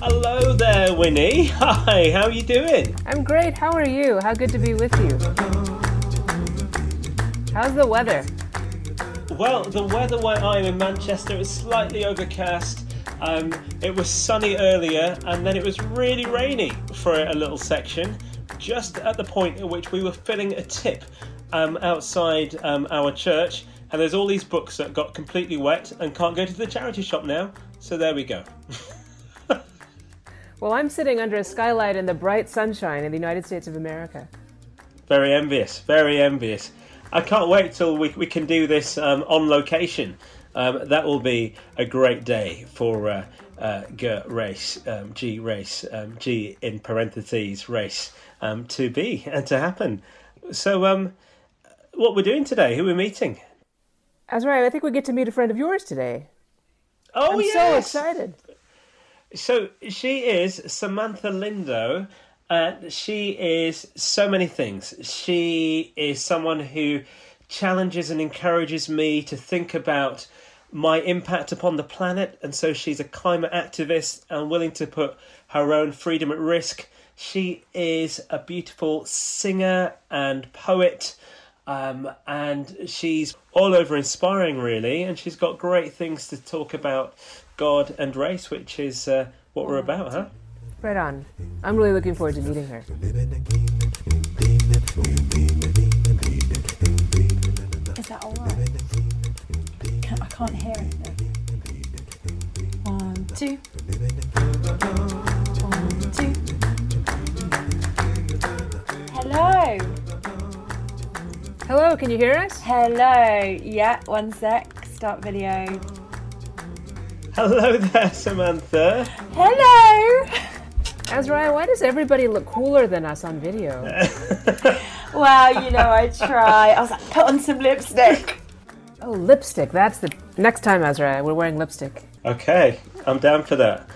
Hello there, Winnie. Hi, how are you doing? I'm great. How are you? How good to be with you. How's the weather? Well, the weather where I'm in Manchester is slightly overcast. Um, it was sunny earlier, and then it was really rainy for a little section, just at the point at which we were filling a tip um, outside um, our church. And there's all these books that got completely wet and can't go to the charity shop now. So there we go. Well, I'm sitting under a skylight in the bright sunshine in the United States of America. Very envious, very envious. I can't wait till we, we can do this um, on location. Um, that will be a great day for uh, uh, G race, um, G race, um, G in parentheses race um, to be and to happen. So, um, what we're doing today? Who we're meeting? That's right. I think we get to meet a friend of yours today. Oh I'm so yes! excited. So she is Samantha Lindo. and she is so many things. She is someone who challenges and encourages me to think about my impact upon the planet, and so she's a climate activist and willing to put her own freedom at risk. She is a beautiful singer and poet, um, and she's all over inspiring, really, and she's got great things to talk about God and race, which is uh, what we're about, huh? Right on. I'm really looking forward to meeting her. Is that all right? Can- I can't hear anything. One, two. One, two. Hello. Hello, can you hear us? Hello. Yeah, one sec. Start video. Hello there, Samantha. Hello. Azariah, why does everybody look cooler than us on video? Well, you know, I try. I was like, put on some lipstick. Oh, lipstick. That's the next time, Azariah. We're wearing lipstick. Okay, I'm down for that.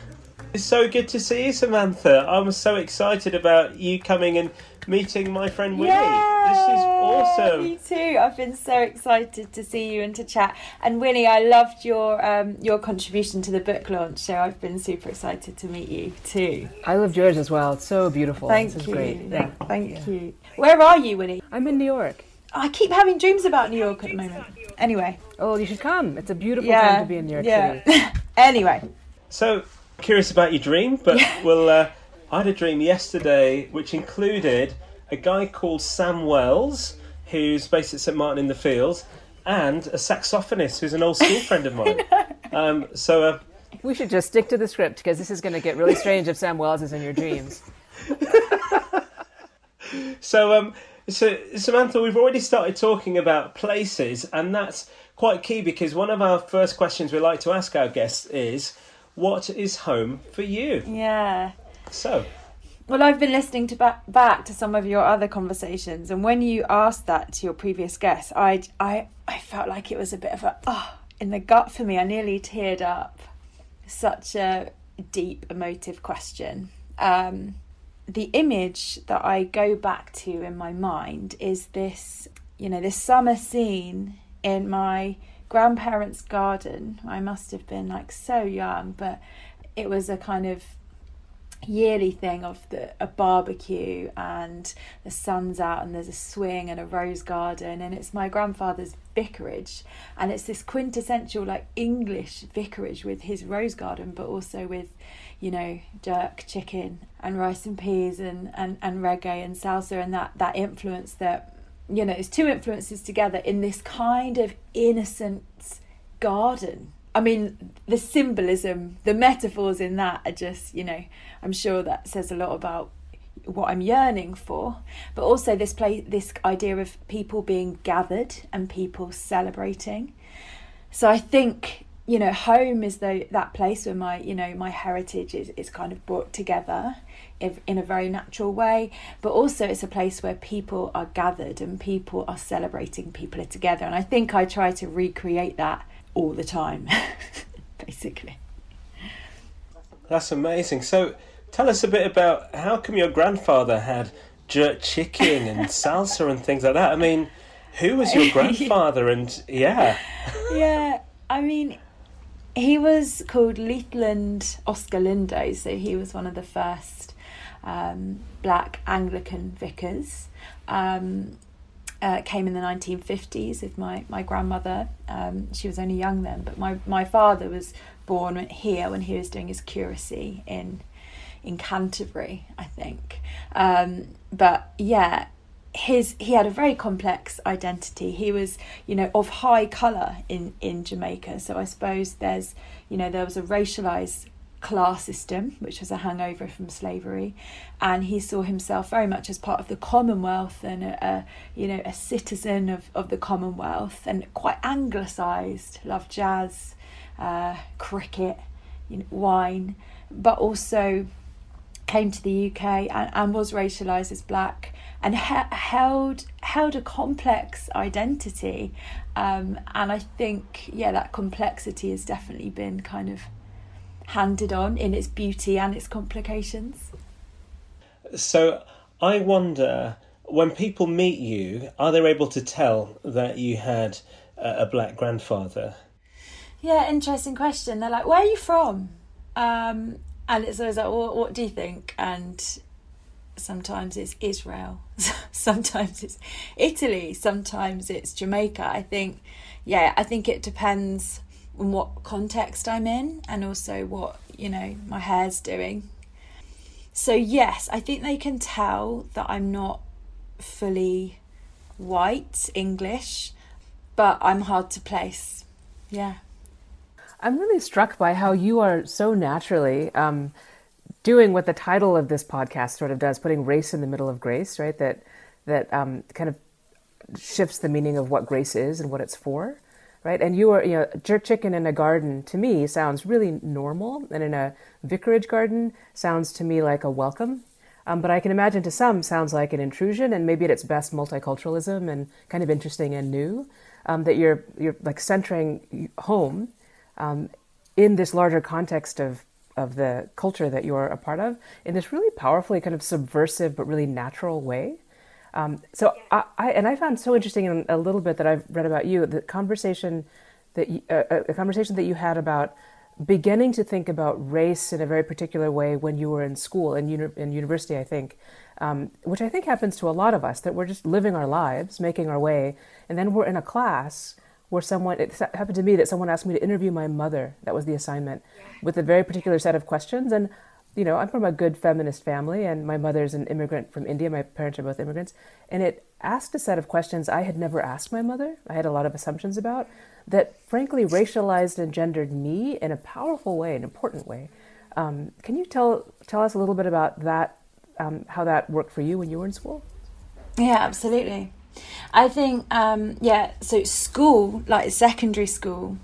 It's so good to see you, Samantha. I'm so excited about you coming and meeting my friend Winnie. This is awesome. Me too. I've been so excited to see you and to chat. And Winnie, I loved your um, your contribution to the book launch, so I've been super excited to meet you too. I loved yours as well. It's so beautiful. Thank this is you. great. Yeah. Thank you. Where are you, Winnie? I'm in New York. I keep having dreams about New York at the moment. Anyway, Oh, you should come. It's a beautiful yeah, time to be in New York yeah. City. anyway, So curious about your dream, but well, uh, I had a dream yesterday which included a guy called Sam Wells, who's based at St Martin in the Fields, and a saxophonist who's an old school friend of mine. Um, so uh, We should just stick to the script because this is going to get really strange if Sam Wells is in your dreams. So, um, so Samantha, we've already started talking about places, and that's quite key because one of our first questions we like to ask our guests is, "What is home for you?" yeah. So, Well, I've been listening to back, back to some of your other conversations, and when you asked that to your previous guest, I, I, I felt like it was a bit of a oh in the gut for me. I nearly teared up. Such a deep, emotive question. Um, the image that I go back to in my mind is this, you know, this summer scene in my grandparents' garden. I must have been like so young, but it was a kind of yearly thing of the a barbecue and the sun's out and there's a swing and a rose garden and it's my grandfather's vicarage. And it's this quintessential like English vicarage with his rose garden but also with you know jerk chicken and rice and peas and and, and reggae and salsa and that that influence that you know it's two influences together in this kind of innocent garden I mean, the symbolism, the metaphors in that are just, you know, I'm sure that says a lot about what I'm yearning for, but also this play, this idea of people being gathered and people celebrating. So I think you know, home is the that place where my you know my heritage is is kind of brought together in, in a very natural way, but also it's a place where people are gathered and people are celebrating, people are together, and I think I try to recreate that all the time, basically. That's amazing. So, tell us a bit about how come your grandfather had jerk chicken and salsa and things like that. I mean, who was your grandfather? And yeah, yeah. I mean, he was called Leithland Oscar Lindo, so he was one of the first um, black Anglican vicars. Um, uh, came in the 1950s with my, my grandmother. Um, she was only young then, but my, my father was born here when he was doing his curacy in in Canterbury, I think. Um, but yeah, his he had a very complex identity. He was, you know, of high colour in in Jamaica. So I suppose there's, you know, there was a racialized class system, which was a hangover from slavery, and he saw himself very much as part of the Commonwealth and a, a you know a citizen of, of the Commonwealth and quite anglicised, loved jazz, uh, cricket, you know, wine, but also came to the UK and, and was racialised as black and he- held held a complex identity, um, and I think yeah that complexity has definitely been kind of handed on in its beauty and its complications. So I wonder when people meet you, are they able to tell that you had a, a black grandfather? Yeah, interesting question. They're like, "Where are you from?" Um, and it's always like, well, "What do you think?" And sometimes it's Israel, sometimes it's Italy, sometimes it's Jamaica. I think, yeah, I think it depends on what context I'm in and also what, you know, my hair's doing. So, yes, I think they can tell that I'm not fully white English, but I'm hard to place. Yeah. I'm really struck by how you are so naturally um, doing what the title of this podcast sort of does, putting race in the middle of grace, right? That that um, kind of shifts the meaning of what grace is and what it's for right? And you are, you know, jerk chicken in a garden to me sounds really normal, and in a vicarage garden sounds to me like a welcome. Um, but I can imagine to some sounds like an intrusion, and maybe at its best multiculturalism and kind of interesting and new. Um, that you're you're like centering home um, in this larger context of of the culture that you're a part of in this really powerfully kind of subversive but really natural way. Um, so I, I, and I found so interesting in a little bit that I've read about you the conversation that you, uh, a conversation that you had about beginning to think about race in a very particular way when you were in school and uni- in university, I think, um, which I think happens to a lot of us that we're just living our lives, making our way, and then we're in a class where someone it happened to me that someone asked me to interview my mother. That was the assignment with a very particular set of questions, and you know, I'm from a good feminist family, and my mother's an immigrant from India. My parents are both immigrants. And it asked a set of questions I had never asked my mother. I had a lot of assumptions about that, frankly, racialized and gendered me in a powerful way, an important way. Um, can you tell tell us a little bit about that? Um, how that worked for you when you were in school? Yeah, absolutely. I think, um, yeah, so school, like secondary school,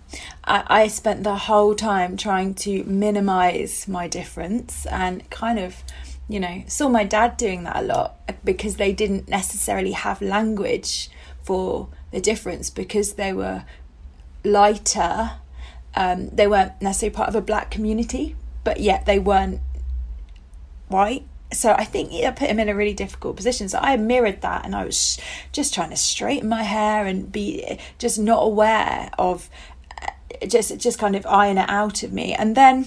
I, I spent the whole time trying to minimize my difference and kind of, you know, saw my dad doing that a lot because they didn't necessarily have language for the difference because they were lighter. Um, they weren't necessarily part of a black community, but yet they weren't white so I think it put him in a really difficult position. So I mirrored that, and I was just trying to straighten my hair and be just not aware of uh, just just kind of iron it out of me. And then,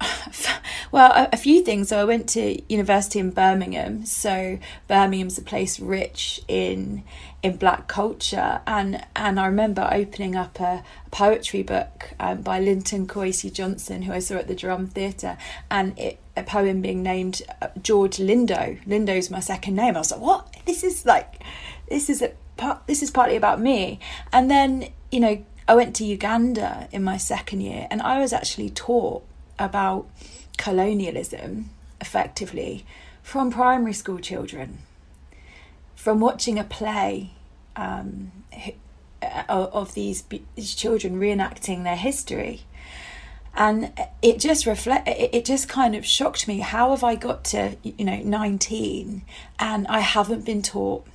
well, a, a few things. So I went to university in Birmingham. So Birmingham's a place rich in in black culture. And and I remember opening up a, poetry book um, by Linton Kwesi Johnson who I saw at the Drum Theatre and it, a poem being named uh, George Lindo. Lindo's my second name. I was like what? This is like this is a this is partly about me. And then you know I went to Uganda in my second year and I was actually taught about colonialism effectively from primary school children from watching a play um, uh, of these, these children reenacting their history. And it just reflect it just kind of shocked me how have i got to you know 19 and i haven't been taught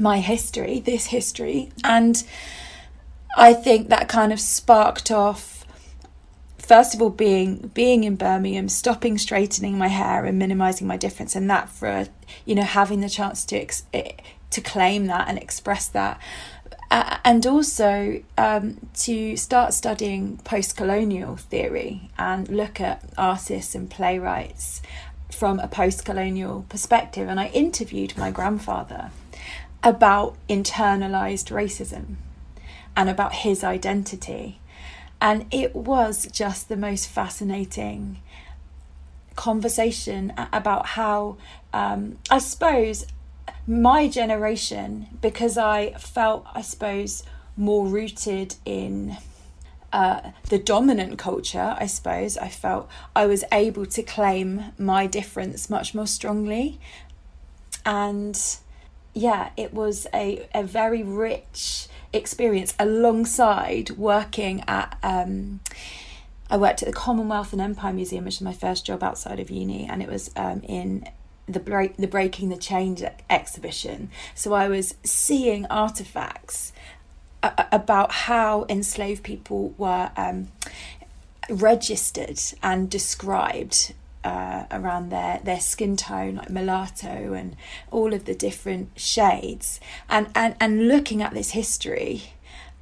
my history this history. And i think that kind of sparked off first of all being being in Birmingham, stopping straightening my hair and minimizing my difference, and that for you know having the chance to ex- eh, to claim that and express that. Uh, and also um, to start studying post colonial theory and look at artists and playwrights from a post colonial perspective. And I interviewed my grandfather about internalized racism and about his identity. And it was just the most fascinating conversation about how, um, I suppose, my generation, because I felt, I suppose, more rooted in uh, the dominant culture, I suppose, I felt I was able to claim my difference much more strongly. And yeah, it was a, a very rich experience alongside working at. Um, I worked at the Commonwealth and Empire Museum, which was my first job outside of uni, and it was um, in the break the Breaking the Chains exhibition so i was seeing artifacts a- about how enslaved people were um, registered and described uh, around their their skin tone like mulatto and all of the different shades and and and looking at this history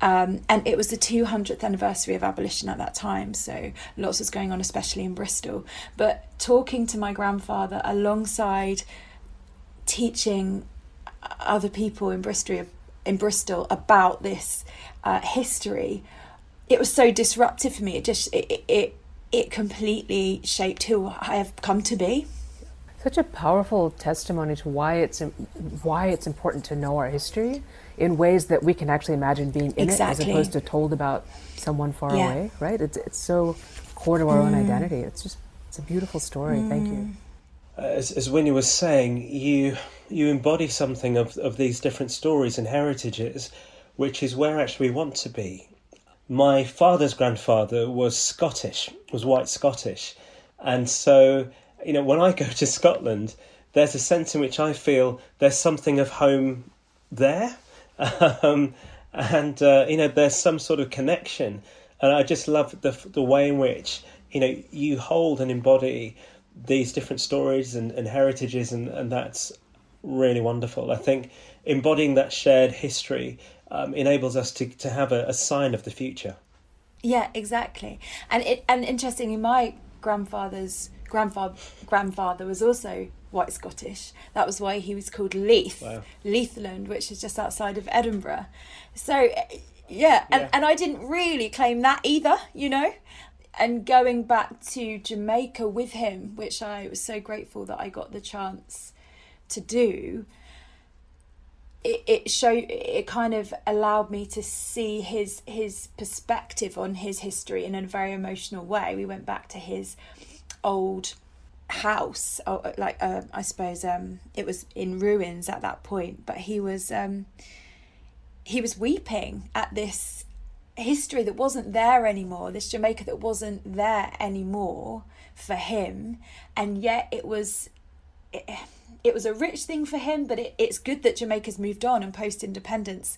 um, and it was the 200th anniversary of abolition at that time, so lots was going on, especially in Bristol. But talking to my grandfather alongside teaching other people in Bristol, in Bristol about this uh, history, it was so disruptive for me. It just it, it it completely shaped who I have come to be. Such a powerful testimony to why it's why it's important to know our history in ways that we can actually imagine being in exactly. it, as opposed to told about someone far yeah. away. Right? It's it's so core to our mm. own identity. It's just it's a beautiful story. Mm. Thank you. As, as Winnie was saying, you you embody something of of these different stories and heritages, which is where actually we want to be. My father's grandfather was Scottish, was white Scottish, and so you know, when I go to Scotland, there's a sense in which I feel there's something of home there. Um, and, uh, you know, there's some sort of connection. And I just love the, the way in which, you know, you hold and embody these different stories and, and heritages, and, and that's really wonderful. I think embodying that shared history um, enables us to, to have a, a sign of the future. Yeah, exactly. And it and interestingly, my grandfather's grandfather grandfather was also white Scottish. That was why he was called Leith, wow. Leithland, which is just outside of Edinburgh. So yeah, and, yeah. and I didn't really claim that either, you know. And going back to Jamaica with him, which I was so grateful that I got the chance to do, it, showed it kind of allowed me to see his his perspective on his history in a very emotional way. We went back to his old house or like uh, i suppose um it was in ruins at that point but he was um he was weeping at this history that wasn't there anymore this jamaica that wasn't there anymore for him and yet it was it, it was a rich thing for him but it, it's good that jamaica's moved on and post independence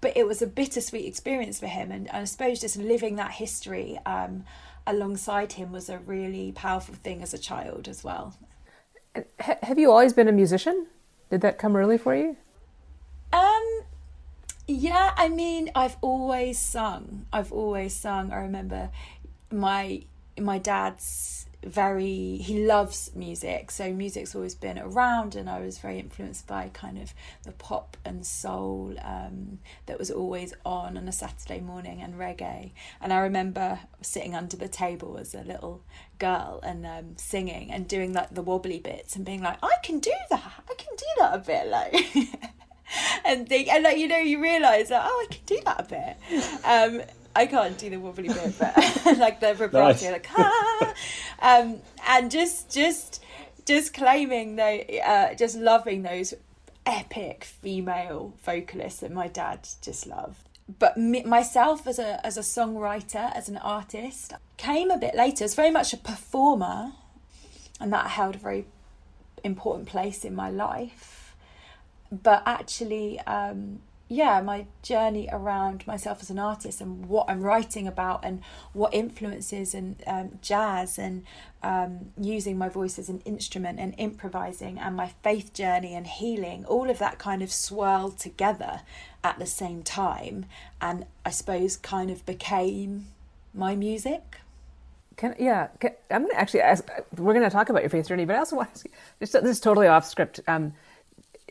but it was a bittersweet experience for him and, and i suppose just living that history um alongside him was a really powerful thing as a child as well. Have you always been a musician? Did that come early for you? Um, yeah, I mean, I've always sung. I've always sung. I remember my my dad's very he loves music. So music's always been around and i was very influenced by kind of the pop and soul um, that was always on on a saturday morning and reggae. And i remember sitting under the table as a little girl and um, singing and doing like the wobbly bits and being like i can do that. I can do that a bit like and think and like you know you realize that oh i can do that a bit. Um I can't do the wobbly bit, but like the vibrato, nice. like ah, um, and just just just claiming though, uh, just loving those epic female vocalists that my dad just loved. But me, myself as a as a songwriter, as an artist, came a bit later. It's very much a performer, and that held a very important place in my life. But actually, um, yeah, my journey around myself as an artist and what I'm writing about and what influences and um, jazz and um, using my voice as an instrument and improvising and my faith journey and healing, all of that kind of swirled together at the same time, and I suppose kind of became my music. Can, yeah, can, I'm going to actually ask. We're going to talk about your faith journey, but I also want to ask you. This, is totally off script. Um,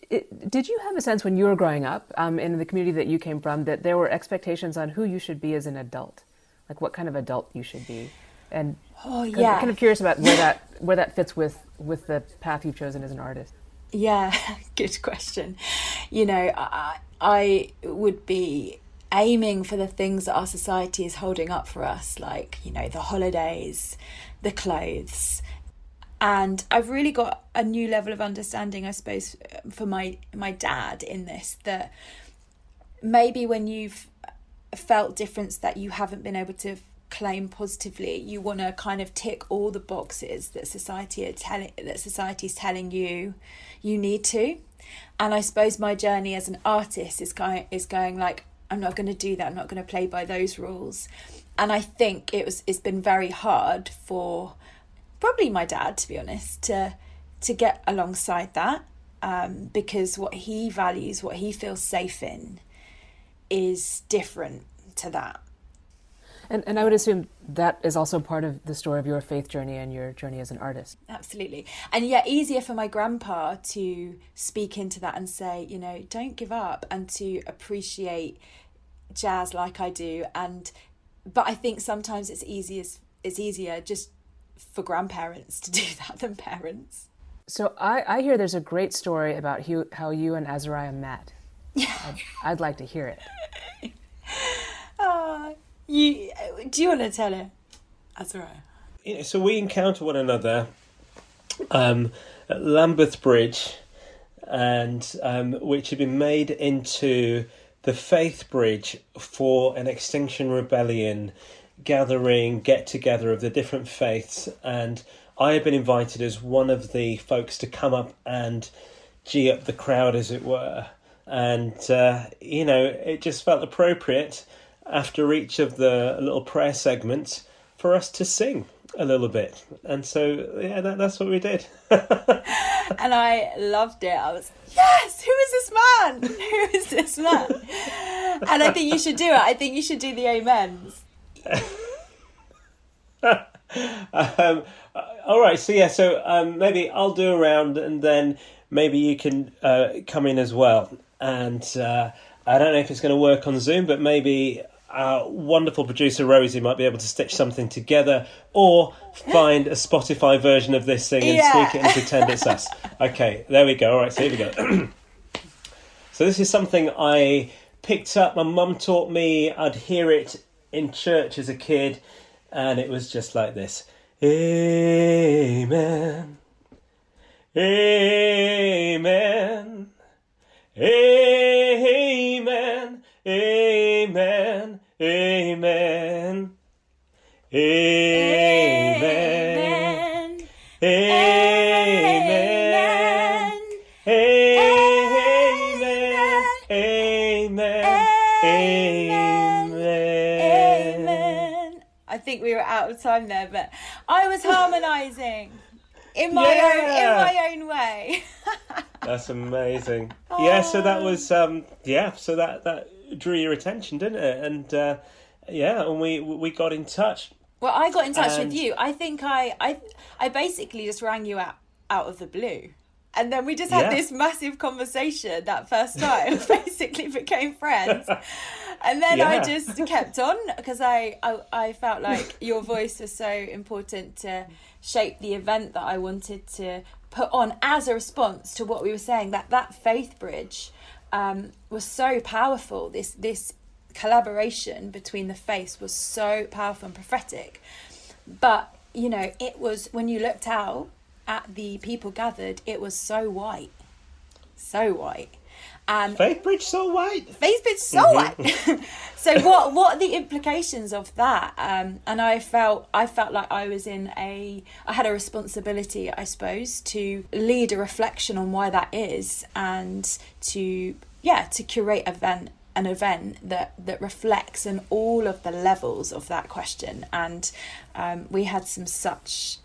it, did you have a sense when you were growing up um, in the community that you came from that there were expectations on who you should be as an adult, like what kind of adult you should be, and oh yeah, I'm kind of curious about where that where that fits with with the path you've chosen as an artist. Yeah, good question. You know, I, I would be aiming for the things that our society is holding up for us, like you know the holidays, the clothes, and I've really got a new level of understanding, I suppose, for my my dad in this that maybe when you've felt difference that you haven't been able to claim positively, you want to kind of tick all the boxes that society are telling that society's telling you you need to. And I suppose my journey as an artist is going is going like I'm not going to do that. I'm not going to play by those rules. And I think it was it's been very hard for probably my dad to be honest to to get alongside that um, because what he values what he feels safe in is different to that and, and I would assume that is also part of the story of your faith journey and your journey as an artist. Absolutely. And yeah, easier for my grandpa to speak into that and say, you know, don't give up and to appreciate jazz like I do. And but I think sometimes it's easiest it's easier just for grandparents to do that than parents. So I, I hear there's a great story about how, how you and Azariah met. Yeah. I'd, I'd like to hear it. uh, you, do you want to tell it, Azariah? Yeah, so we encounter one another um, at Lambeth Bridge, and um, which had been made into the Faith Bridge for an Extinction Rebellion gathering, get together of the different faiths, and I have been invited as one of the folks to come up and gee up the crowd, as it were. And, uh, you know, it just felt appropriate after each of the little prayer segments for us to sing a little bit. And so, yeah, that, that's what we did. and I loved it. I was, yes, who is this man? Who is this man? and I think you should do it. I think you should do the amens. Um, all right, so yeah, so um, maybe I'll do a round and then maybe you can uh, come in as well. And uh, I don't know if it's going to work on Zoom, but maybe our wonderful producer Rosie might be able to stitch something together or find a Spotify version of this thing and yeah. sneak it and pretend it's us. Okay, there we go. All right, so here we go. so this is something I picked up. My mum taught me. I'd hear it in church as a kid, and it was just like this Amen. Amen. Amen. Amen. Amen. Amen. Out of time there, but I was harmonizing in my yeah. own in my own way. That's amazing. Oh. Yeah, so that was um yeah, so that that drew your attention, didn't it? And uh, yeah, and we we got in touch. Well, I got in touch and... with you. I think I I I basically just rang you out out of the blue. And then we just had yeah. this massive conversation that first time, basically became friends. And then yeah. I just kept on because I, I, I felt like your voice was so important to shape the event that I wanted to put on as a response to what we were saying. That that faith bridge um, was so powerful. This this collaboration between the faiths was so powerful and prophetic. But you know, it was when you looked out at the people gathered, it was so white, so white. And Faith Bridge so white. Faith Bridge so mm-hmm. white. so what what are the implications of that? Um, and I felt I felt like I was in a I had a responsibility, I suppose, to lead a reflection on why that is and to yeah to curate event an event that that reflects on all of the levels of that question and um, we had some such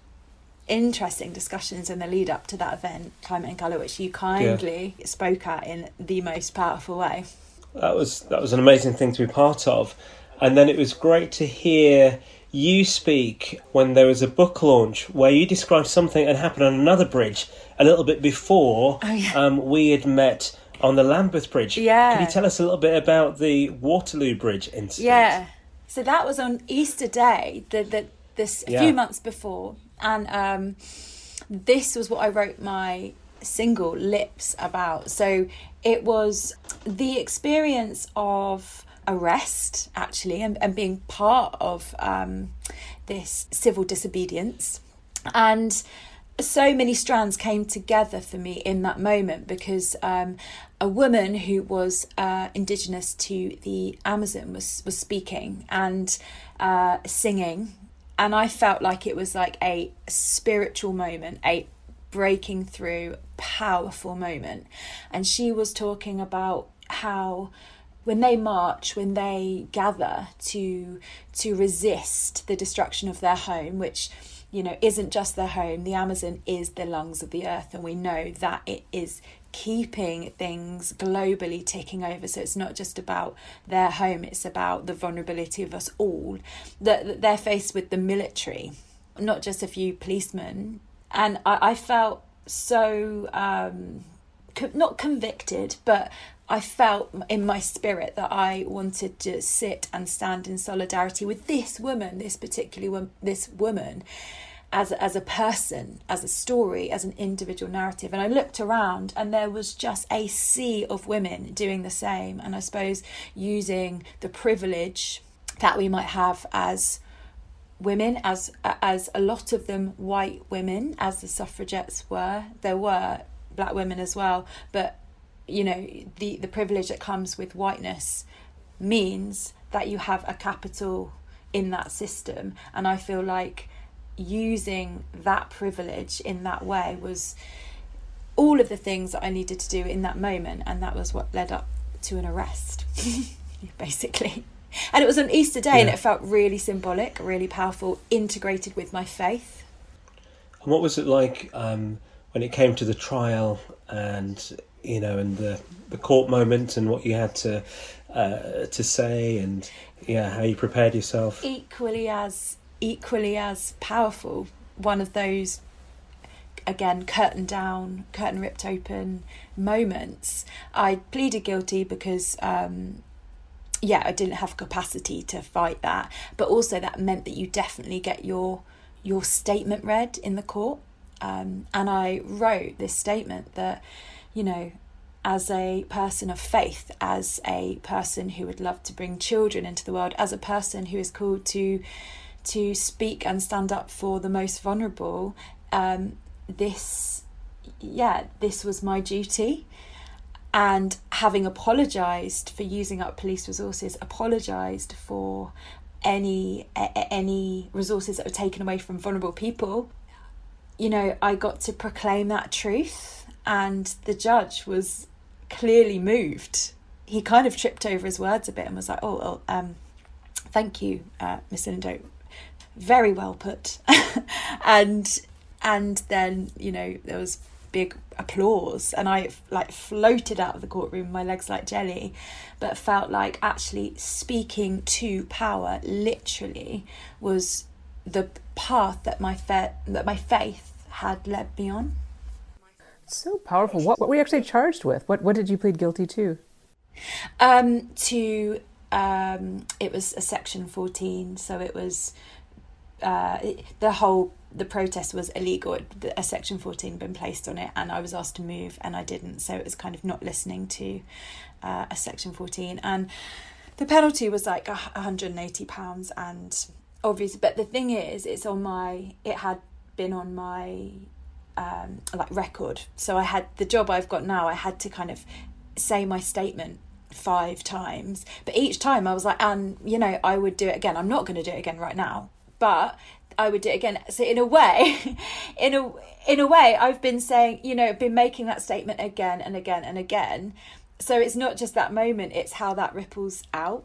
interesting discussions in the lead up to that event climate and colour which you kindly yeah. spoke at in the most powerful way that was that was an amazing thing to be part of and then it was great to hear you speak when there was a book launch where you described something that happened on another bridge a little bit before oh, yeah. um, we had met on the Lambeth Bridge. Yeah. Can you tell us a little bit about the Waterloo Bridge incident? Yeah. So that was on Easter Day, the, the, this a yeah. few months before. And um, this was what I wrote my single Lips about. So it was the experience of arrest, actually, and, and being part of um, this civil disobedience. And so many strands came together for me in that moment because um, a woman who was uh, indigenous to the Amazon was was speaking and uh, singing, and I felt like it was like a spiritual moment, a breaking through, powerful moment, and she was talking about how when they march when they gather to to resist the destruction of their home which you know, isn't just their home. The Amazon is the lungs of the earth, and we know that it is keeping things globally ticking over. So it's not just about their home, it's about the vulnerability of us all. That they're faced with the military, not just a few policemen. And I, I felt so um, co- not convicted, but I felt in my spirit that I wanted to sit and stand in solidarity with this woman, this particular this woman, as a, as a person, as a story, as an individual narrative. And I looked around, and there was just a sea of women doing the same. And I suppose using the privilege that we might have as women as as a lot of them white women as the suffragettes were there were black women as well but you know the the privilege that comes with whiteness means that you have a capital in that system and i feel like using that privilege in that way was all of the things that i needed to do in that moment and that was what led up to an arrest basically and it was on easter day yeah. and it felt really symbolic really powerful integrated with my faith and what was it like um, when it came to the trial and you know, and the the court moment and what you had to uh, to say and yeah, how you prepared yourself. Equally as equally as powerful. One of those again curtain down, curtain ripped open moments. I pleaded guilty because um, yeah, I didn't have capacity to fight that, but also that meant that you definitely get your your statement read in the court. Um, and I wrote this statement that you know, as a person of faith, as a person who would love to bring children into the world, as a person who is called to to speak and stand up for the most vulnerable, um, this, yeah, this was my duty. And having apologised for using up police resources, apologised for any any resources that were taken away from vulnerable people, you know, I got to proclaim that truth and the judge was clearly moved. He kind of tripped over his words a bit and was like, "Oh, well, um, thank you, uh, Miss Lindo, very well put," and and then you know there was big applause and I like floated out of the courtroom, my legs like jelly, but felt like actually speaking to power literally was the path that my fa- that my faith had led me on. So powerful. What, what were you actually charged with? What what did you plead guilty to? Um, to um, it was a section fourteen, so it was uh, the whole the protest was illegal. A section fourteen had been placed on it, and I was asked to move, and I didn't. So it was kind of not listening to uh, a section fourteen, and the penalty was like a hundred and eighty pounds, and obviously, but the thing is, it's on my. It had been on my um, like record. So I had the job I've got now. I had to kind of say my statement five times, but each time I was like, and you know, I would do it again. I'm not going to do it again right now, but I would do it again. So in a way, in a in a way, I've been saying, you know, been making that statement again and again and again, so it's not just that moment; it's how that ripples out.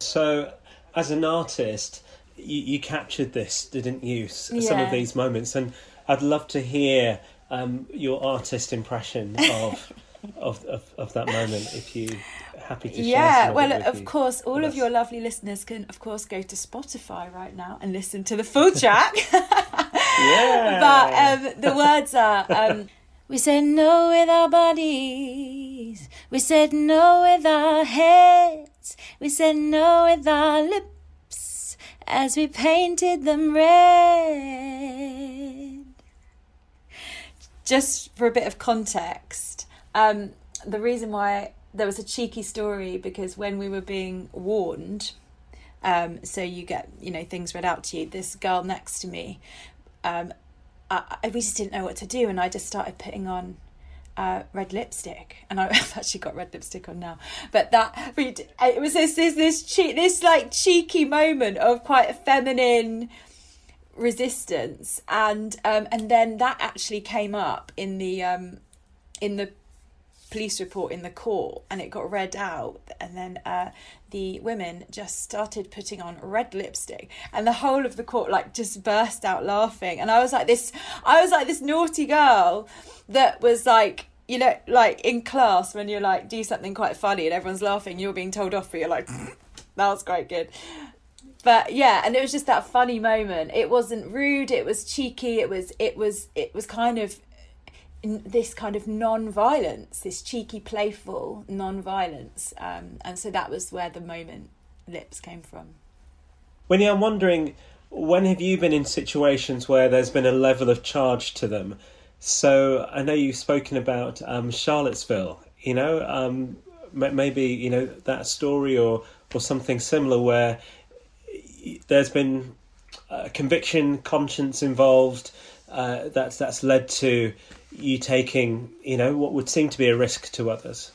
So, as an artist, you, you captured this, didn't you? Some Yeah. of these moments, and I'd love to hear um, your artist impression of, of of of that moment. If you happy to share. yeah of well of course all of us. your lovely listeners can of course go to spotify right now and listen to the full track Yeah. but um, the words are um, we said no with our bodies we said no with our heads we said no with our lips as we painted them red just for a bit of context, um, the reason why there was a cheeky story because when we were being warned, um, so you get you know things read out to you. This girl next to me, um, I, I we just didn't know what to do, and I just started putting on uh, red lipstick, and I've actually got red lipstick on now. But that it was this this this this like cheeky moment of quite a feminine resistance and um and then that actually came up in the um in the police report in the court and it got read out and then uh the women just started putting on red lipstick and the whole of the court like just burst out laughing and i was like this i was like this naughty girl that was like you know like in class when you're like do something quite funny and everyone's laughing you're being told off but you're like that was quite good. But yeah and it was just that funny moment. It wasn't rude it was cheeky it was it was it was kind of this kind of non-violence this cheeky playful non-violence um, and so that was where the moment lips came from Winnie, I'm wondering, when have you been in situations where there's been a level of charge to them? So I know you've spoken about um, Charlottesville. You know, um, maybe you know that story or or something similar where there's been uh, conviction, conscience involved. Uh, that's that's led to you taking you know what would seem to be a risk to others.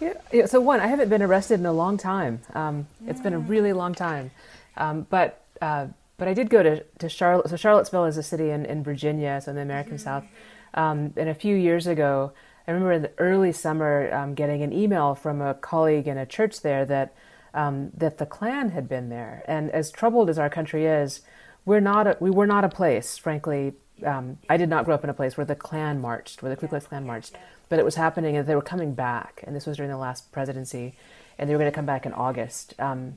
Yeah, yeah, so one, I haven't been arrested in a long time. Um, It's been a really long time, um, but uh, but I did go to to Charlotte. So Charlottesville is a city in, in Virginia, so in the American South. Um, and a few years ago, I remember in the early summer um, getting an email from a colleague in a church there that um, that the Klan had been there. And as troubled as our country is, we're not a, we were not a place, frankly. Um, I did not grow up in a place where the Klan marched, where the Ku Klux Klan marched, but it was happening, and they were coming back. And this was during the last presidency, and they were going to come back in August. Um,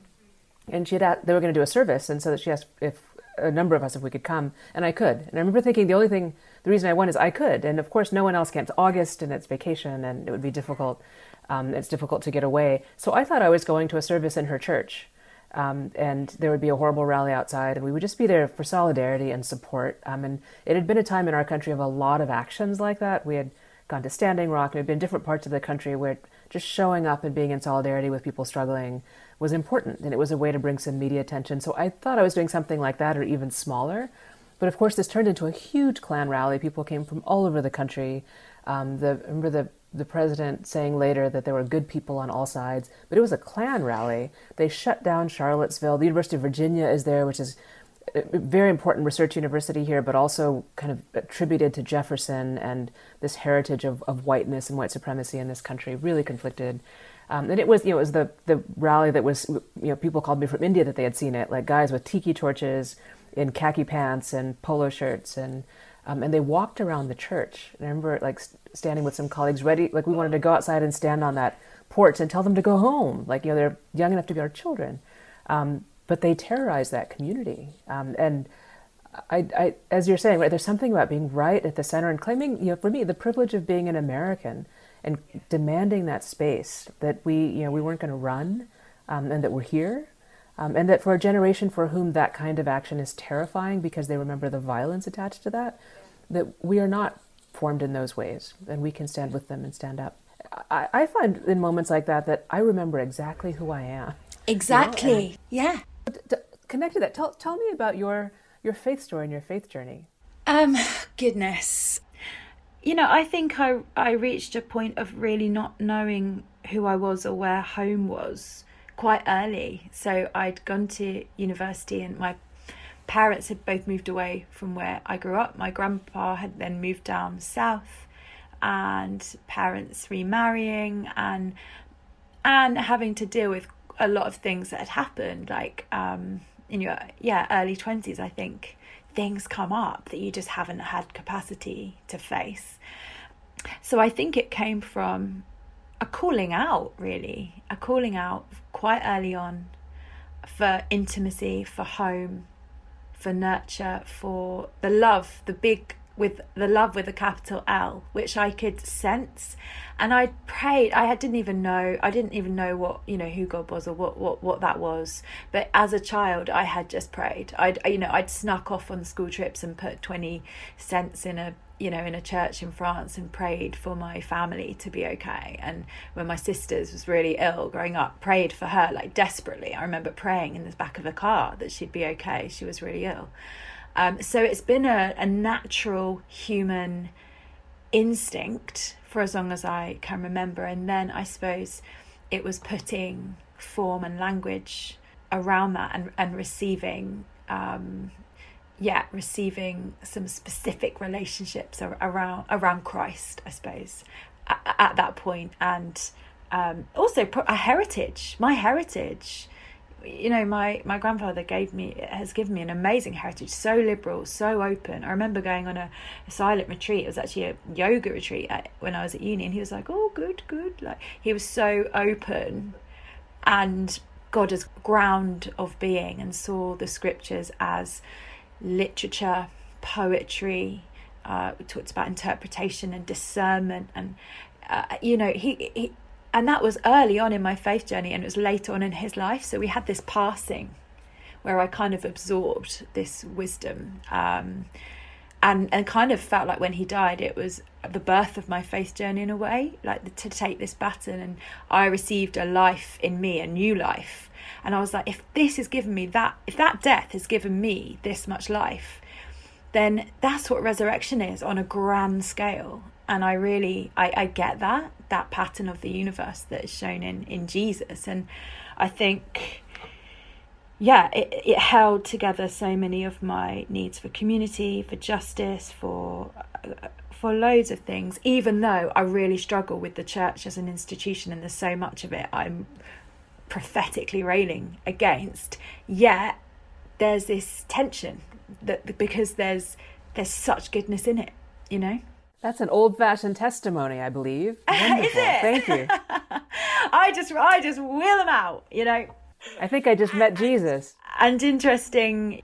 and she had a- they were going to do a service, and so that she asked if a number of us if we could come, and I could. And I remember thinking the only thing, the reason I went is I could, and of course no one else can. It's August and it's vacation, and it would be difficult. Um, it's difficult to get away. So I thought I was going to a service in her church, um, and there would be a horrible rally outside, and we would just be there for solidarity and support. Um, and it had been a time in our country of a lot of actions like that. We had gone to Standing Rock, and had been different parts of the country where just showing up and being in solidarity with people struggling was important, and it was a way to bring some media attention. So I thought I was doing something like that, or even smaller. But of course, this turned into a huge Klan rally. People came from all over the country. Um, the remember the the president saying later that there were good people on all sides, but it was a Klan rally. They shut down Charlottesville. The University of Virginia is there, which is a very important research university here, but also kind of attributed to Jefferson and this heritage of, of whiteness and white supremacy in this country. Really conflicted. Um, and it was, you know, it was the, the rally that was, you know, people called me from India that they had seen it, like guys with tiki torches in khaki pants and polo shirts, and um, and they walked around the church. And I remember like standing with some colleagues, ready, like we wanted to go outside and stand on that porch and tell them to go home, like you know they're young enough to be our children. Um, but they terrorized that community, um, and I, I, as you're saying, right, there's something about being right at the center and claiming, you know, for me, the privilege of being an American and demanding that space that we, you know, we weren't going to run, um, and that we're here, um, and that for a generation for whom that kind of action is terrifying because they remember the violence attached to that, that we are not formed in those ways, and we can stand with them and stand up. I, I find in moments like that that I remember exactly who I am. exactly yeah D- connect to that. Tell, tell me about your your faith story and your faith journey. Um, goodness. You know, I think I I reached a point of really not knowing who I was or where home was quite early. So I'd gone to university and my parents had both moved away from where I grew up. My grandpa had then moved down south and parents remarrying and and having to deal with a lot of things that had happened like um in your yeah early 20s i think things come up that you just haven't had capacity to face so i think it came from a calling out really a calling out quite early on for intimacy for home for nurture for the love the big with the love with a capital L, which I could sense. And I prayed. I didn't even know. I didn't even know what you know who God was or what what what that was. But as a child, I had just prayed. I'd you know I'd snuck off on school trips and put twenty cents in a you know in a church in France and prayed for my family to be okay. And when my sisters was really ill growing up, prayed for her like desperately. I remember praying in the back of a car that she'd be okay. She was really ill. Um, so it's been a, a natural human instinct for as long as I can remember. And then I suppose it was putting form and language around that and, and receiving, um, yeah, receiving some specific relationships around around Christ, I suppose, at, at that point, and um, also a heritage, my heritage. You know my my grandfather gave me has given me an amazing heritage so liberal so open. I remember going on a, a silent retreat. It was actually a yoga retreat at, when i was at uni and he was like oh good good like he was so open. And god as ground of being and saw the scriptures as literature poetry uh, we talked about interpretation and discernment and uh, you know he, he and that was early on in my faith journey and it was later on in his life. So we had this passing where i kind of absorbed this wisdom um, and and kind of felt like when he died it was the birth of my faith journey in a way like to take this baton and i received a life in me a new life and i was like if this has given me that if that death has given me this much life then that's what resurrection is on a grand scale. And i really i, I get that that pattern of the universe that is shown in in Jesus. And I think yeah it, it held together so many of my needs for community for justice for for loads of things even though I really struggle with the church as an institution and there's so much of it I'm prophetically railing against yet there's this tension that because there's there's such goodness in it you know that's an old-fashioned testimony, I believe. Wonderful. Is it? Thank you. I just, I just wheel them out. You know. I think I just met Jesus. And interesting,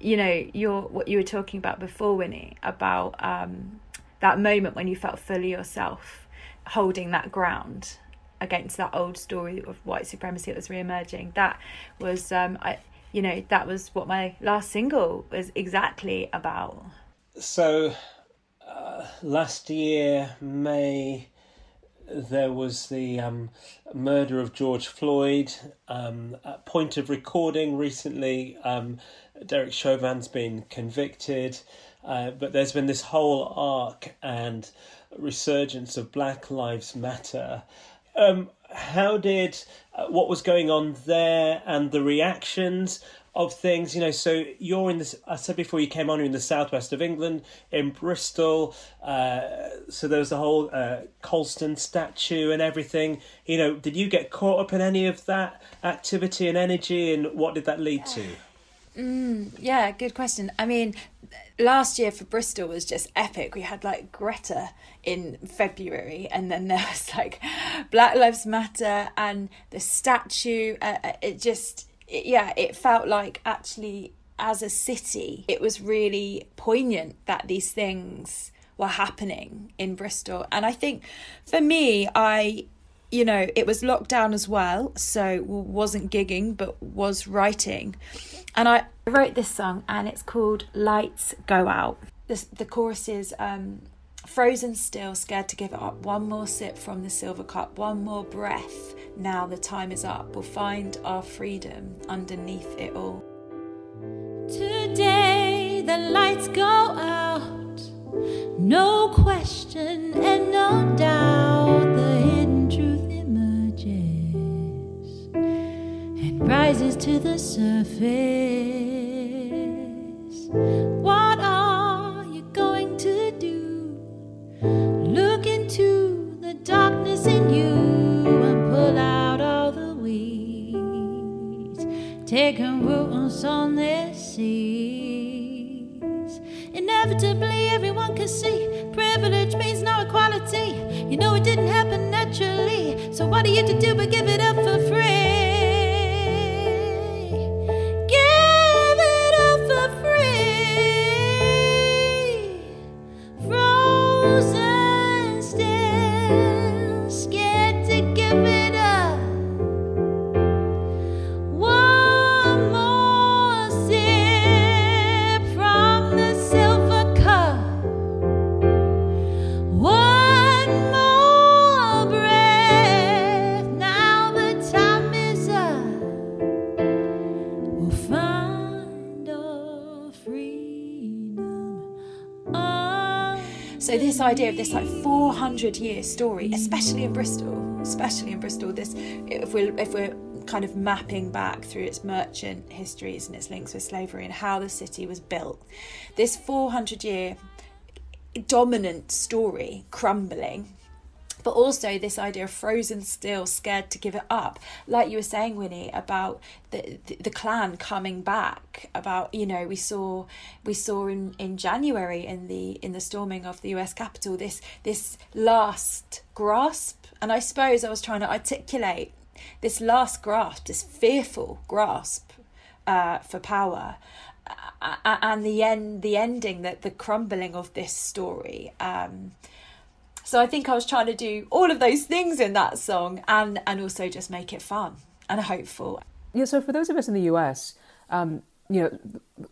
you know, your what you were talking about before, Winnie, about um, that moment when you felt fully yourself, holding that ground against that old story of white supremacy that was re-emerging. That was, um, I, you know, that was what my last single was exactly about. So last year, May, there was the um, murder of George Floyd. Um, at point of recording recently, um, Derek Chauvin's been convicted, uh, but there's been this whole arc and resurgence of Black Lives Matter. Um, how did uh, what was going on there and the reactions of things, you know. So you're in this. I said before you came on, you're in the southwest of England, in Bristol. Uh, so there was the whole uh, Colston statue and everything. You know, did you get caught up in any of that activity and energy, and what did that lead to? Mm, yeah, good question. I mean, last year for Bristol was just epic. We had like Greta in February, and then there was like Black Lives Matter and the statue. Uh, uh it just yeah, it felt like actually as a city, it was really poignant that these things were happening in Bristol. And I think for me, I you know, it was lockdown as well, so wasn't gigging but was writing. And I wrote this song and it's called Lights Go Out. The, the chorus is um, frozen still, scared to give it up. One more sip from the silver cup, one more breath now the time is up. We'll find our freedom underneath it all. Today the lights go out, no question and no doubt. rises to the surface. What are you going to do? Look into the darkness in you and pull out all the weeds. Taking roots on their seas. Inevitably, everyone can see privilege means no equality. You know it didn't happen naturally, so what are you to do but give it up? Idea of this like 400 year story, especially in Bristol, especially in Bristol, this if we're if we're kind of mapping back through its merchant histories and its links with slavery and how the city was built, this 400 year dominant story crumbling but also this idea of frozen still scared to give it up. Like you were saying winnie about the, the the Klan coming back about you know we saw we saw in in january in the in the storming of the us capitol this this last grasp. And i suppose i was trying to articulate this last grasp this fearful grasp uh, for power and the end the ending that the crumbling of this story um so I think I was trying to do all of those things in that song and and also just make it fun and hopeful. Yeah, so for those of us in the U.S., um, you know,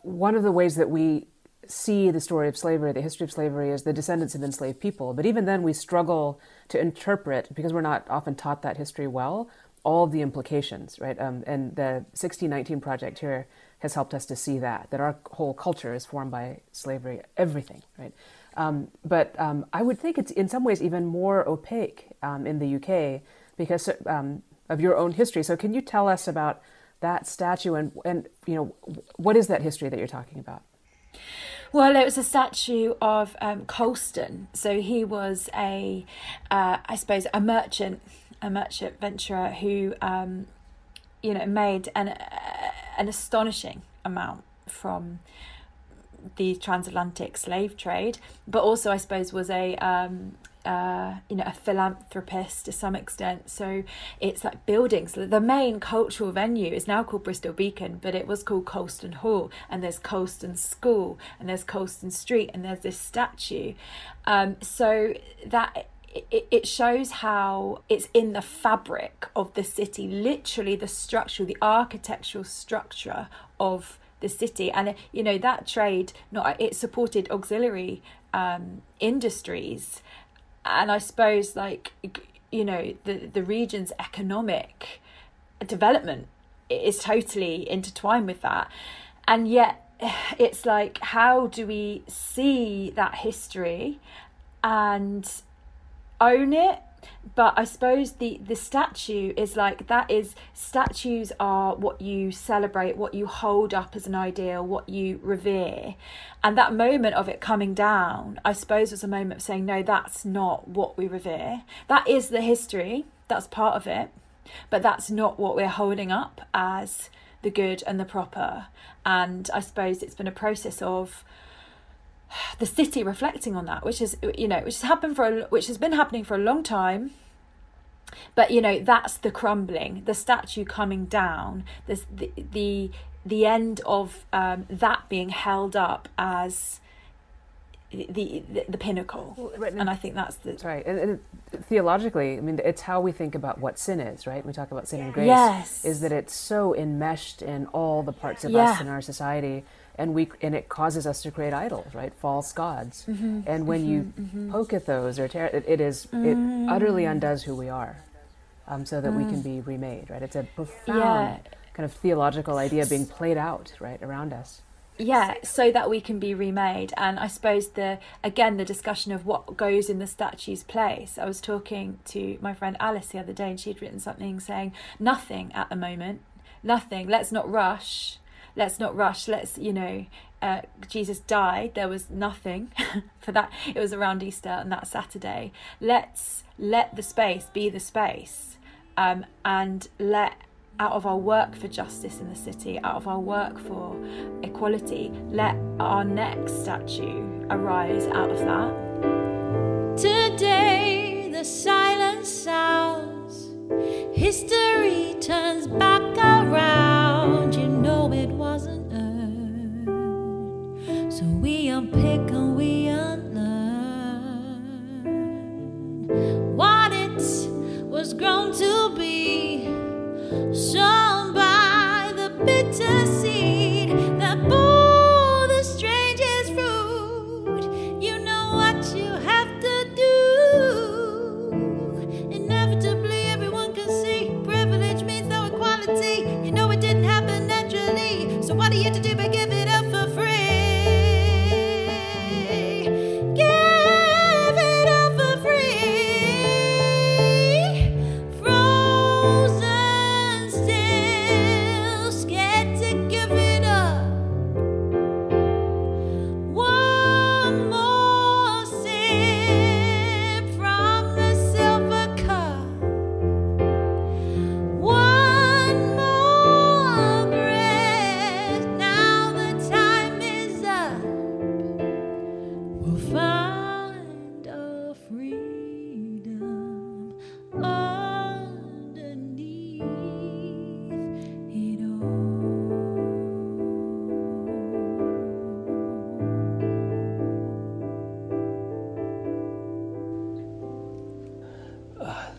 one of the ways that we see the story of slavery, the history of slavery, is the descendants of enslaved people. But even then, we struggle to interpret because we're not often taught that history well. All the implications, right? Um, and the 1619 project here has helped us to see that that our whole culture is formed by slavery, everything, right? Um, but um, I would think it's in some ways even more opaque um, in the UK because um, of your own history. So, can you tell us about that statue and and you know what is that history that you're talking about? Well, it was a statue of um, Colston. So he was a, uh, I suppose, a merchant, a merchant venturer who, um, you know, made an uh, an astonishing amount from the transatlantic slave trade, but also I suppose was a um, uh, you know a philanthropist to some extent. So it's like buildings. The main cultural venue is now called Bristol Beacon, but it was called Colston Hall, and there's Colston School, and there's Colston Street, and there's this statue. Um, so that it, shows how it's in the fabric of the city, literally the structure, the architectural structure of the city and you know that trade not it supported auxiliary um industries. And i suppose like you know the the region's economic development is totally intertwined with that. And yet it's like how do we see that history and own it but I suppose the the statue is like that is statues are what you celebrate, what you hold up as an ideal, what you revere, and that moment of it coming down, I suppose, was a moment of saying no, that's not what we revere. That is the history. That's part of it, but that's not what we're holding up as the good and the proper. And I suppose it's been a process of the city reflecting on that which is you know which has happened for a, which has been happening for a long time but you know that's the crumbling the statue coming down the the the, the end of um, that being held up as the the, the pinnacle Right, and- and i think that's the That's right. And, and theologically, I mean, it's how we think about what sin is, right? We talk about sin and grace. Yes. Is that it's so enmeshed in all the parts of Yeah. us in our society, and we and it causes us to create idols, right? False gods. Mm-hmm. And when you poke at those or tear, it, it is it utterly undoes who we are, um, so that we can be remade, right? It's a profound Yeah. kind of theological idea being played out, right, around us. yeah so that we can be remade and i suppose the again the discussion of what goes in the statue's place i was talking to my friend alice the other day and she'd written something saying nothing at the moment nothing let's not rush let's not rush let's you know uh, jesus died there was nothing for that it was around easter and that saturday let's let the space be the space um, and let out of our work for justice in the city, out of our work for equality, let our next statue arise out of that. Today the silence sounds. History turns back around. You know it wasn't earned. So we unpick and we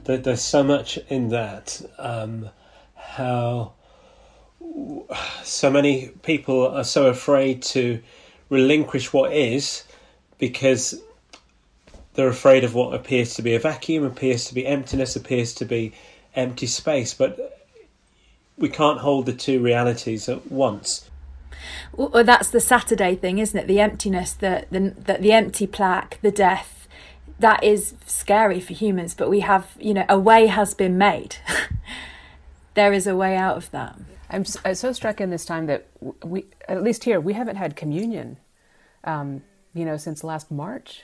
There, there's so much in that. Um, how so many people are so afraid to relinquish what is because they're afraid of what appears to be a vacuum, appears to be emptiness, appears to be empty space. But we can't hold the two realities at once. Well, that's the Saturday thing, isn't it? The emptiness, the the the empty plaque, the death. That is scary for humans, but we have, you know, a way has been made. there is a way out of that. I'm so, I'm so struck in this time that we, at least here, we haven't had communion, um, you know, since last March.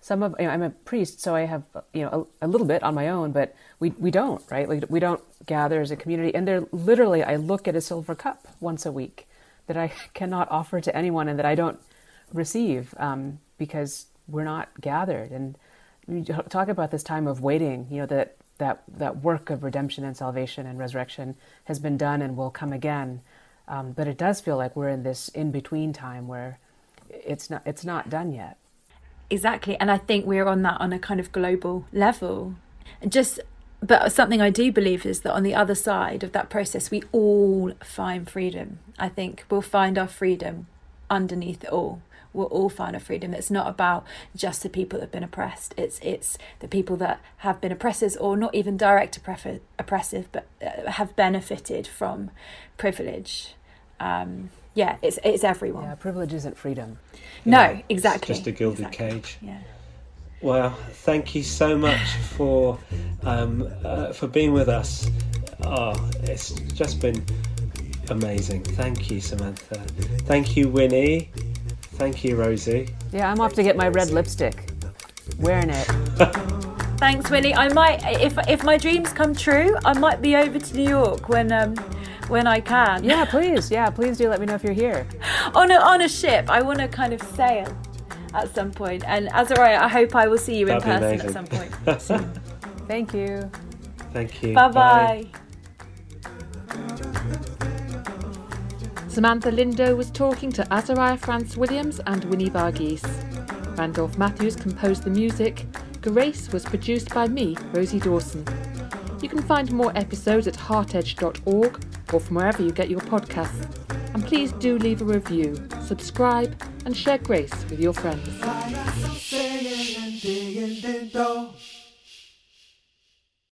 Some of, you know, I'm a priest, so I have, you know, a, a little bit on my own, but we, we don't, right? Like, we don't gather as a community. And they're literally, I look at a silver cup once a week that I cannot offer to anyone and that I don't receive um, because we're not gathered. And you talk about this time of waiting, you know, that that that work of redemption and salvation and resurrection has been done and will come again. Um, but it does feel like we're in this in between time where it's not it's not done yet. Exactly. And I think we're on that on a kind of global level. And just but something I do believe is that on the other side of that process we all find freedom. I think we'll find our freedom underneath it all. we're all find our freedom. It's not about just the people that have been oppressed. It's it's the people that have been oppressors or not even direct oppre- oppressive, but uh, have benefited from privilege. Um, yeah, it's it's everyone. Yeah, privilege isn't freedom. No, Yeah, it's exactly. just a gilded exactly. cage. Yeah. Well, thank you so much for um, uh, for being with us. Oh, it's just been amazing. Thank you, Samantha. Thank you, Winnie. Thank you, Rosie. Yeah, I'm off to get my red lipstick. Wearing it. Thanks, Winnie. I might, if if my dreams come true, I might be over to New York when um when I can. Yeah, please. Yeah, please do let me know if you're here. On a on a ship. I want to kind of sail at some point. And Azariah, I hope I will see you in That'd be person at some point. Thank you. Thank you. bye bye. Samantha Lindo was talking to Azariah France Williams and Winnie Varghese. Randolph Matthews composed the music. Grace was produced by me, Rosie Dawson. You can find more episodes at heartedge.org or from wherever you get your podcasts. And please do leave a review, subscribe, and share Grace with your friends.